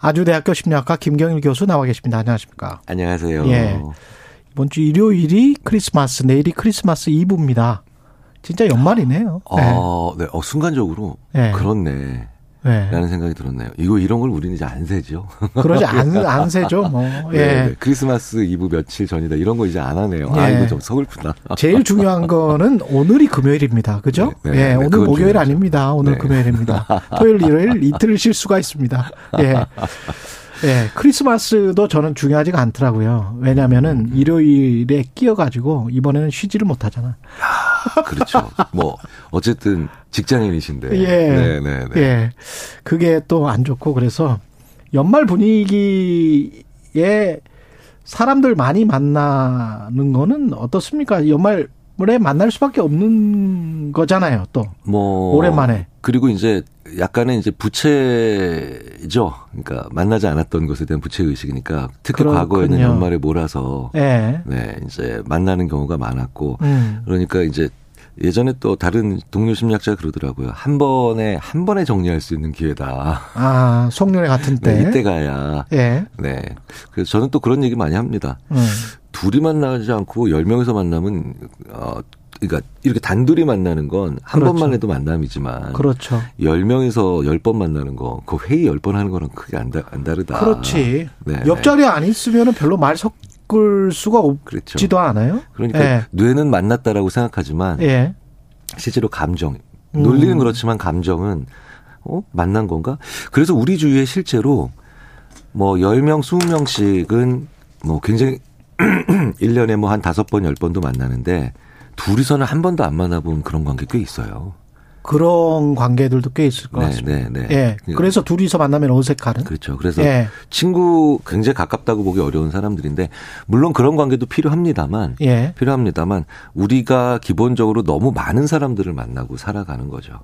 아주대학교 심리학과 김경일 교수 나와 계십니다. 안녕하십니까? 안녕하세요. 예. 이번 주 일요일이 크리스마스, 내일이 크리스마스 이브입니다. 진짜 연말이네요. 어, 네. 어, 순간적으로 네. 그렇네. 네. 라는 생각이 들었네요. 이거 이런 걸 우리는 이제 안 세죠. 그러지 안, 안 세죠, 뭐. 예. 네, 네. 크리스마스 이브 며칠 전이다 이런 거 이제 안 하네요. 예. 아 이거 좀 서글프다. 제일 중요한 거는 오늘이 금요일입니다. 그죠? 네, 네, 예, 네, 오늘 목요일 중요하죠. 아닙니다. 오늘 네. 금요일입니다. 토요일, 일요일 이틀 쉴 수가 있습니다. 예. 예, 크리스마스도 저는 중요하지가 않더라고요. 왜냐면은 일요일에 끼어가지고 이번에는 쉬지를 못하잖아. 그렇죠. 뭐 어쨌든 직장인이신데. 예. 네, 네, 네. 예. 그게 또 안 좋고 그래서 연말 분위기에 사람들 많이 만나는 거는 어떻습니까? 연말에 만날 수밖에 없는 거잖아요, 또. 뭐 오랜만에. 그리고 이제 약간의 이제 부채죠. 그러니까 만나지 않았던 것에 대한 부채 의식이니까 특히 그렇군요. 과거에는 연말에 몰아서 예. 네, 이제 만나는 경우가 많았고 음. 그러니까 이제 예전에 또 다른 동료 심리학자가 그러더라고요. 한 번에 한 번에 정리할 수 있는 기회다. 아, 송년회 같은 때. 네, 이때 가야. 예. 네. 그래서 저는 또 그런 얘기 많이 합니다. 음. 둘이 만나지 않고 열 명이서 만나면 어 그러니까 이렇게 단둘이 만나는 건한 그렇죠. 번만 해도 만남이지만 그렇죠. 열 명이서 열번 만나는 거, 그 회의 열번 하는 거랑 크게 안, 다, 안 다르다. 그렇지. 네, 옆자리에 안 있으면 별로 말 섞을 수가 그렇죠. 없지도 않아요? 그러니까 예. 뇌는 만났다라고 생각하지만 예. 실제로 감정, 음. 논리는 그렇지만 감정은 어 만난 건가? 그래서 우리 주위에 실제로 뭐 10명, 20명씩은 뭐 굉장히 1년에 뭐한 다섯 번, 열 번도 만나는데 둘이서는 한 번도 안 만나본 그런 관계 꽤 있어요. 그런 관계들도 꽤 있을 것 네, 같습니다. 네, 네. 예. 그래서 둘이서 만나면 어색하는. 그렇죠. 그래서 예. 친구 굉장히 가깝다고 보기 어려운 사람들인데 물론 그런 관계도 필요합니다만 예. 필요합니다만 우리가 기본적으로 너무 많은 사람들을 만나고 살아가는 거죠.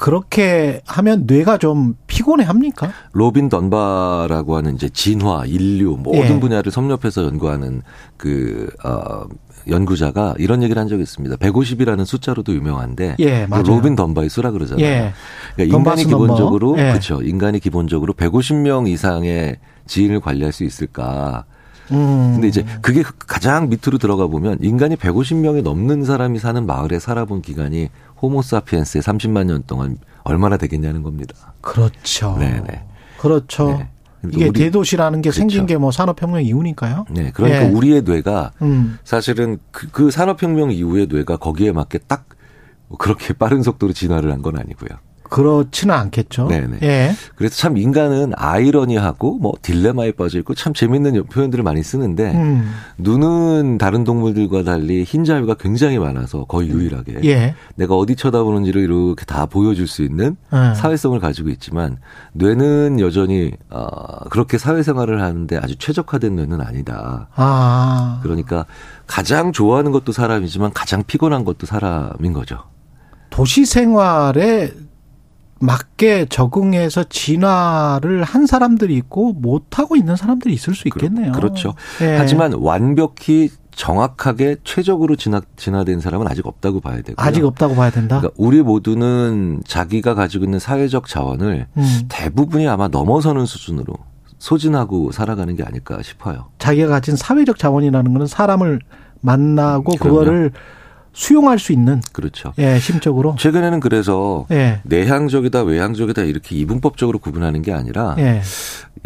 그렇게 하면 뇌가 좀 피곤해 합니까? 로빈 던바라고 하는 이제 진화, 인류 모든 예. 분야를 섭렵해서 연구하는 그 어, 연구자가 이런 얘기를 한 적이 있습니다. 150이라는 숫자로도 유명한데 예, 맞아요. 로빈 던바의 수라 그러잖아요. 예. 그러니까 인간이 Dunbar's number. 기본적으로 예. 그렇죠. 인간이 기본적으로 150명 이상의 지인을 관리할 수 있을까? 음. 근데 이제 그게 가장 밑으로 들어가 보면 인간이 150명이 넘는 사람이 사는 마을에 살아본 기간이 호모사피엔스의 30만 년 동안 얼마나 되겠냐는 겁니다. 그렇죠. 네네. 그렇죠. 네. 그러니까 이게 우리- 대도시라는 게 그렇죠. 생긴 게 뭐 산업혁명 이후니까요. 네, 그러니까 예. 우리의 뇌가 음. 사실은 그, 그 산업혁명 이후의 뇌가 거기에 맞게 딱 그렇게 빠른 속도로 진화를 한 건 아니고요. 그렇지는 않겠죠. 네네. 예. 그래서 참 인간은 아이러니하고 뭐 딜레마에 빠져 있고 참 재밌는 표현들을 많이 쓰는데 음. 눈은 다른 동물들과 달리 흰 자위가 굉장히 많아서 거의 유일하게 예. 내가 어디 쳐다보는지를 이렇게 다 보여줄 수 있는 예. 사회성을 가지고 있지만 뇌는 여전히 어, 그렇게 사회생활을 하는데 아주 최적화된 뇌는 아니다. 아. 그러니까 가장 좋아하는 것도 사람이지만 가장 피곤한 것도 사람인 거죠. 도시 생활에 맞게 적응해서 진화를 한 사람들이 있고 못하고 있는 사람들이 있을 수 있겠네요. 그 렇죠. 예. 하지만 완벽히 정확하게 최적으로 진화, 진화된 사람은 아직 없다고 봐야 되고요. 아직 없다고 봐야 된다. 그러니까 우리 모두는 자기가 가지고 있는 사회적 자원을 음. 대부분이 아마 넘어서는 수준으로 소진하고 살아가는 게 아닐까 싶어요. 자기가 가진 사회적 자원이라는 거는 사람을 만나고 그럼요. 그거를 수용할 수 있는 그렇죠. 예, 심적으로. 최근에는 그래서 예. 내향적이다, 외향적이다 이렇게 이분법적으로 구분하는 게 아니라 예.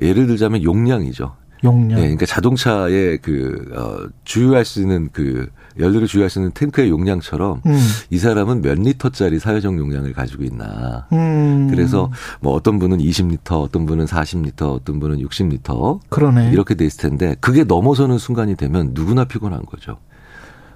예를 들자면 용량이죠. 용량. 네, 그러니까 자동차의 그 어, 주유할 수 있는 그 연료를 주유할 수 있는 탱크의 용량처럼 음. 이 사람은 몇 리터짜리 사회적 용량을 가지고 있나. 음. 그래서 뭐 어떤 분은 20리터, 어떤 분은 40리터, 어떤 분은 60리터 그러네. 이렇게 돼 있을 텐데 그게 넘어서는 순간이 되면 누구나 피곤한 거죠.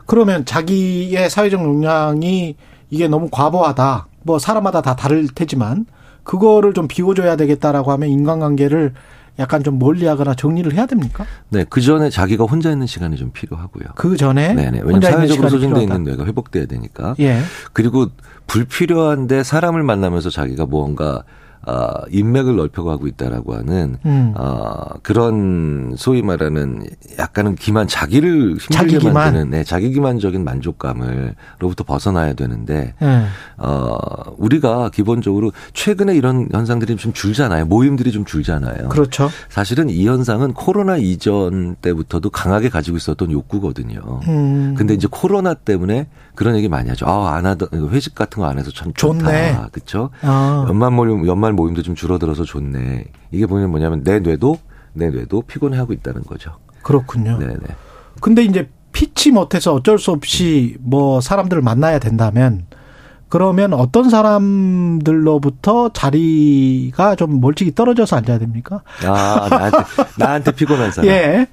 그러면 자기의 사회적 역량이 이게 너무 과부하다. 뭐 사람마다 다 다를 테지만 그거를 좀 비워줘야 되겠다라고 하면 인간관계를 약간 좀 멀리하거나 정리를 해야 됩니까? 네, 그 전에 자기가 혼자 있는 시간이 좀 필요하고요. 그 전에 네네. 왜냐면 사회적으로 소진돼 있는 뇌가 회복돼야 되니까. 예. 그리고 불필요한데 사람을 만나면서 자기가 무언가 어, 인맥을 넓혀가고 있다라고 하는 음. 어, 그런 소위 말하는 약간은 기만 자기를 힘들게 자기 기만. 만드는 네, 자기 기만적인 만족감을로부터 벗어나야 되는데 예. 어, 우리가 기본적으로 최근에 이런 현상들이 좀 줄잖아요. 모임들이 좀 줄잖아요. 그렇죠. 사실은 이 현상은 코로나 이전 때부터도 강하게 가지고 있었던 욕구거든요. 음. 근데 이제 코로나 때문에 그런 얘기 많이 하죠. 아, 안 하던 회식 같은 거 안 해서 참 좋다. 좋네. 그렇죠? 아. 연말 모임 연말 모임도 좀 줄어들어서 좋네. 이게 보면 뭐냐면 내 뇌도 내 뇌도 피곤해하고 있다는 거죠. 그렇군요. 네, 네. 근데 이제 피치 못해서 어쩔 수 없이 뭐 사람들을 만나야 된다면 그러면 어떤 사람들로부터 자리가 좀 멀찍이 떨어져서 앉아야 됩니까? 아, 나한테 나한테 피곤한 사람. 예.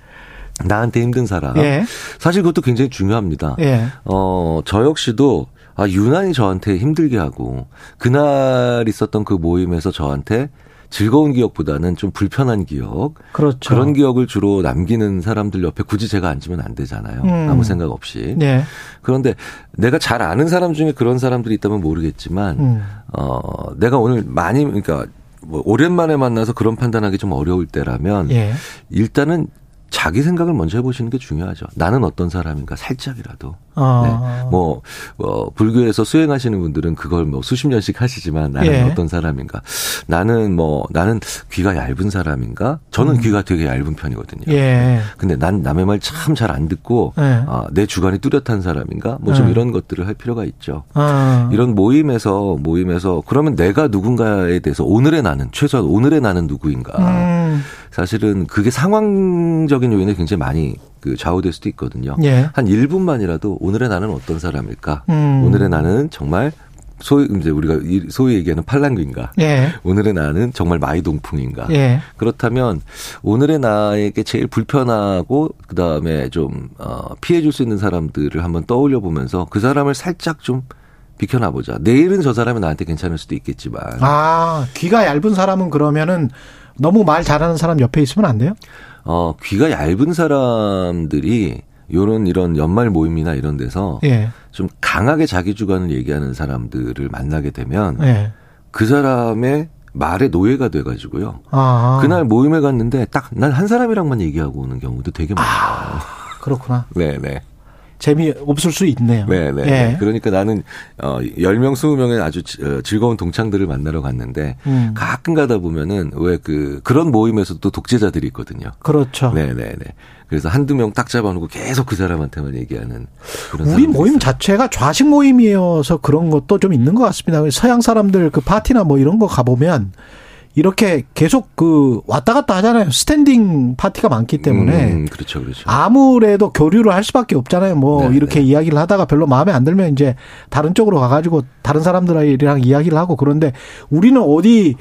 나한테 힘든 사람. 예. 사실 그것도 굉장히 중요합니다. 예. 어, 저 역시도 아, 유난히 저한테 힘들게 하고 그날 있었던 그 모임에서 저한테 즐거운 기억보다는 좀 불편한 기억 그렇죠. 그런 기억을 주로 남기는 사람들 옆에 굳이 제가 앉으면 안 되잖아요. 음. 아무 생각 없이. 예. 그런데 내가 잘 아는 사람 중에 그런 사람들이 있다면 모르겠지만 음. 어 내가 오늘 많이 그러니까 뭐 오랜만에 만나서 그런 판단하기 좀 어려울 때라면 예. 일단은 자기 생각을 먼저 해보시는 게 중요하죠. 나는 어떤 사람인가 살짝이라도. 어. 네. 뭐, 어, 불교에서 수행하시는 분들은 그걸 뭐 수십 년씩 하시지만 나는 예. 어떤 사람인가. 나는 뭐, 나는 귀가 얇은 사람인가? 저는 귀가 되게 얇은 편이거든요. 음. 예. 근데 난 남의 말 참 잘 안 듣고, 예. 아, 내 주관이 뚜렷한 사람인가? 뭐좀 예. 이런 것들을 할 필요가 있죠. 아. 이런 모임에서, 모임에서, 그러면 내가 누군가에 대해서 오늘의 나는, 최소한 오늘의 나는 누구인가? 음. 사실은 그게 상황적인 요인에 굉장히 많이 그 좌우될 수도 있거든요. 예. 한 1분만이라도 오늘의 나는 어떤 사람일까? 음. 오늘의 나는 정말 소위 이제 우리가 이- 소위 얘기하는 팔랑귀인가? 예. 오늘의 나는 정말 마이동풍인가? 예. 그렇다면 오늘의 나에게 제일 불편하고 그다음에 좀 어, 피해 줄 수 있는 사람들을 한번 떠올려 보면서 그 사람을 살짝 좀 비켜나 보자. 내일은 저 사람이 나한테 괜찮을 수도 있겠지만 아, 귀가 얇은 사람은 그러면은 너무 말 잘하는 사람 옆에 있으면 안 돼요? 어, 귀가 얇은 사람들이 요런 이런 연말 모임이나 이런 데서 예. 좀 강하게 자기 주관을 얘기하는 사람들을 만나게 되면 예. 그 사람의 말의 노예가 돼가지고요. 아. 그날 모임에 갔는데 딱 난 한 사람이랑만 얘기하고 오는 경우도 되게 많아요. 그렇구나. 네네. 재미 없을 수 있네요. 네 네. 예. 그러니까 나는 어 10명, 20명의 아주 지- 어, 즐거운 동창들을 만나러 갔는데 음. 가끔 가다 보면은 왜 그 그런 모임에서 또 독재자들이 있거든요. 그렇죠. 네 네 네. 그래서 한두 명 딱 잡아놓고 계속 그 사람한테만 얘기하는 그런 우리 모임 있어요. 자체가 좌식 모임이어서 그런 것도 좀 있는 것 같습니다. 서양 사람들 그 파티나 뭐 이런 거 가보면 이렇게 계속 그 왔다 갔다 하잖아요. standing 파티가 많기 때문에 음, 그렇죠, 그렇죠. 아무래도 교류를 할 수밖에 없잖아요. 뭐 네, 이렇게 네. 이야기를 하다가 별로 마음에 안 들면 이제 다른 쪽으로 가가지고 다른 사람들이랑 이야기를 하고 그런데 우리는 어디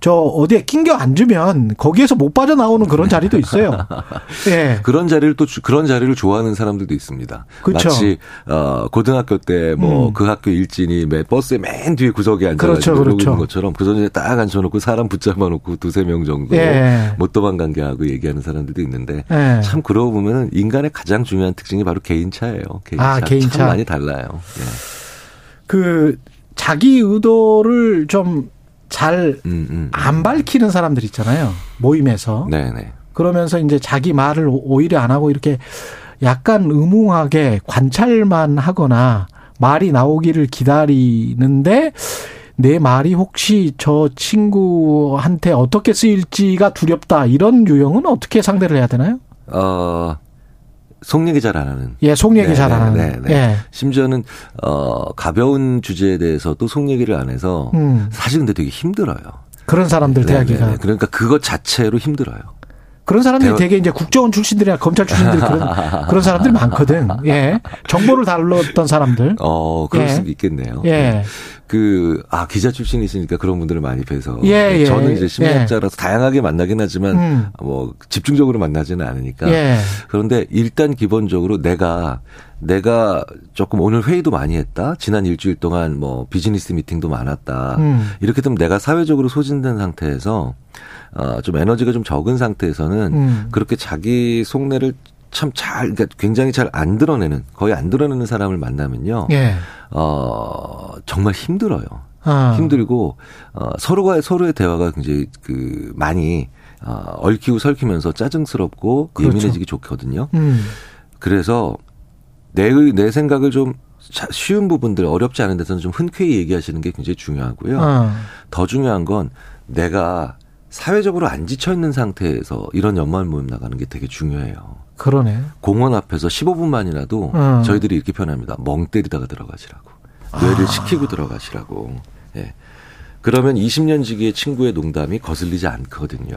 저 어디에 낑겨 앉으면 거기에서 못 빠져나오는 그런 자리도 있어요. 예. 그런 자리를 또 주- 그런 자리를 좋아하는 사람들도 있습니다. 그쵸. 마치 어 고등학교 때뭐 음. 그 학교 일진이 매 버스의 맨 뒤에 구석에 앉아서 그렇죠, 이러고 그렇죠. 있는 것처럼 그 전에 딱 앉혀 놓고 사람 붙잡아 놓고 두세 명 정도 예. 못 도망간 게 하고 얘기하는 사람들도 있는데 예. 참 그러고 보면은 인간의 가장 중요한 특징이 바로 개인차예요. 개인차. 아, 개인차. 참 많이 달라요. 예. 그 자기 의도를 좀 잘안 음, 음. 밝히는 사람들 있잖아요. 모임에서. 네네. 그러면서 이제 자기 말을 오- 오히려 안 하고 이렇게 약간 의무하게 관찰만 하거나 말이 나오기를 기다리는데 내 말이 혹시 저 친구한테 어떻게 쓰일지가 두렵다. 이런 유형은 어떻게 상대를 해야 되나요? 어, 속 얘기 잘 안 하는. 예, 속 얘기 네, 잘안 네, 하는. 네, 네. 예. 심지어는 어 가벼운 주제에 대해서도 속 얘기를 안 해서 음. 사실 근데 되게 힘들어요. 그런 사람들 네, 대하기가. 그러니까 그것 자체로 힘들어요. 그런 사람들이 되게 이제 국정원 출신들이나 검찰 출신들이 그런, 그런 사람들이 많거든. 예. 정보를 다뤘던 사람들. 어, 그럴 예. 수도 있겠네요. 예. 그, 아, 기자 출신이시니까 그런 분들을 많이 뵈서. 예, 예. 저는 이제 심리학자라서 다양하게 만나긴 하지만, 음. 뭐, 집중적으로 만나지는 않으니까. 예. 그런데 일단 기본적으로 내가 내가 조금 오늘 회의도 많이 했다. 지난 일주일 동안 뭐 비즈니스 미팅도 많았다. 음. 이렇게 되면 내가 사회적으로 소진된 상태에서 어, 좀 에너지가 좀 적은 상태에서는 음. 그렇게 자기 속내를 참 잘, 그러니까 굉장히 잘 안 드러내는, 거의 안 드러내는 사람을 만나면요. 예. 어, 정말 힘들어요. 아. 힘들고, 어, 서로가, 서로의 대화가 굉장히 그, 많이, 어, 얽히고 설키면서 짜증스럽고 그렇죠. 예민해지기 좋거든요. 음. 그래서 내, 내 생각을 좀 자- 쉬운 부분들, 어렵지 않은 데서는 좀 흔쾌히 얘기하시는 게 굉장히 중요하고요. 아. 더 중요한 건 내가 사회적으로 안 지쳐 있는 상태에서 이런 연말 모임 나가는 게 되게 중요해요. 그러네. 공원 앞에서 15분만이라도 음. 저희들이 이렇게 표현합니다. 멍 때리다가 들어가시라고. 아. 뇌를 식히고 들어가시라고. 예. 그러면 20년 지기의 친구의 농담이 거슬리지 않거든요.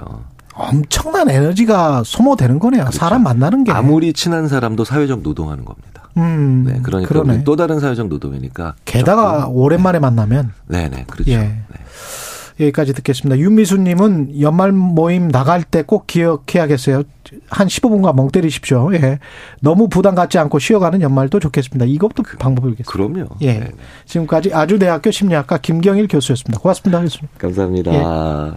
엄청난 에너지가 소모되는 거네요. 사람 만나는 게. 그렇죠. 아무리 친한 사람도 사회적 노동하는 겁니다. 음. 네. 그러니까 또 다른 사회적 노동이니까. 게다가 오랜만에 만나면 네네. 그렇죠. 예. 네. 여기까지 듣겠습니다. 윤미수님은 연말 모임 나갈 때 꼭 기억해야겠어요. 한 15분간 멍 때리십시오. 예. 너무 부담 갖지 않고 쉬어가는 연말도 좋겠습니다. 이것도 방법이겠습니다. 그럼요. 예. 네네. 지금까지 아주대학교 심리학과 김경일 교수였습니다. 고맙습니다, 교수님. 감사합니다.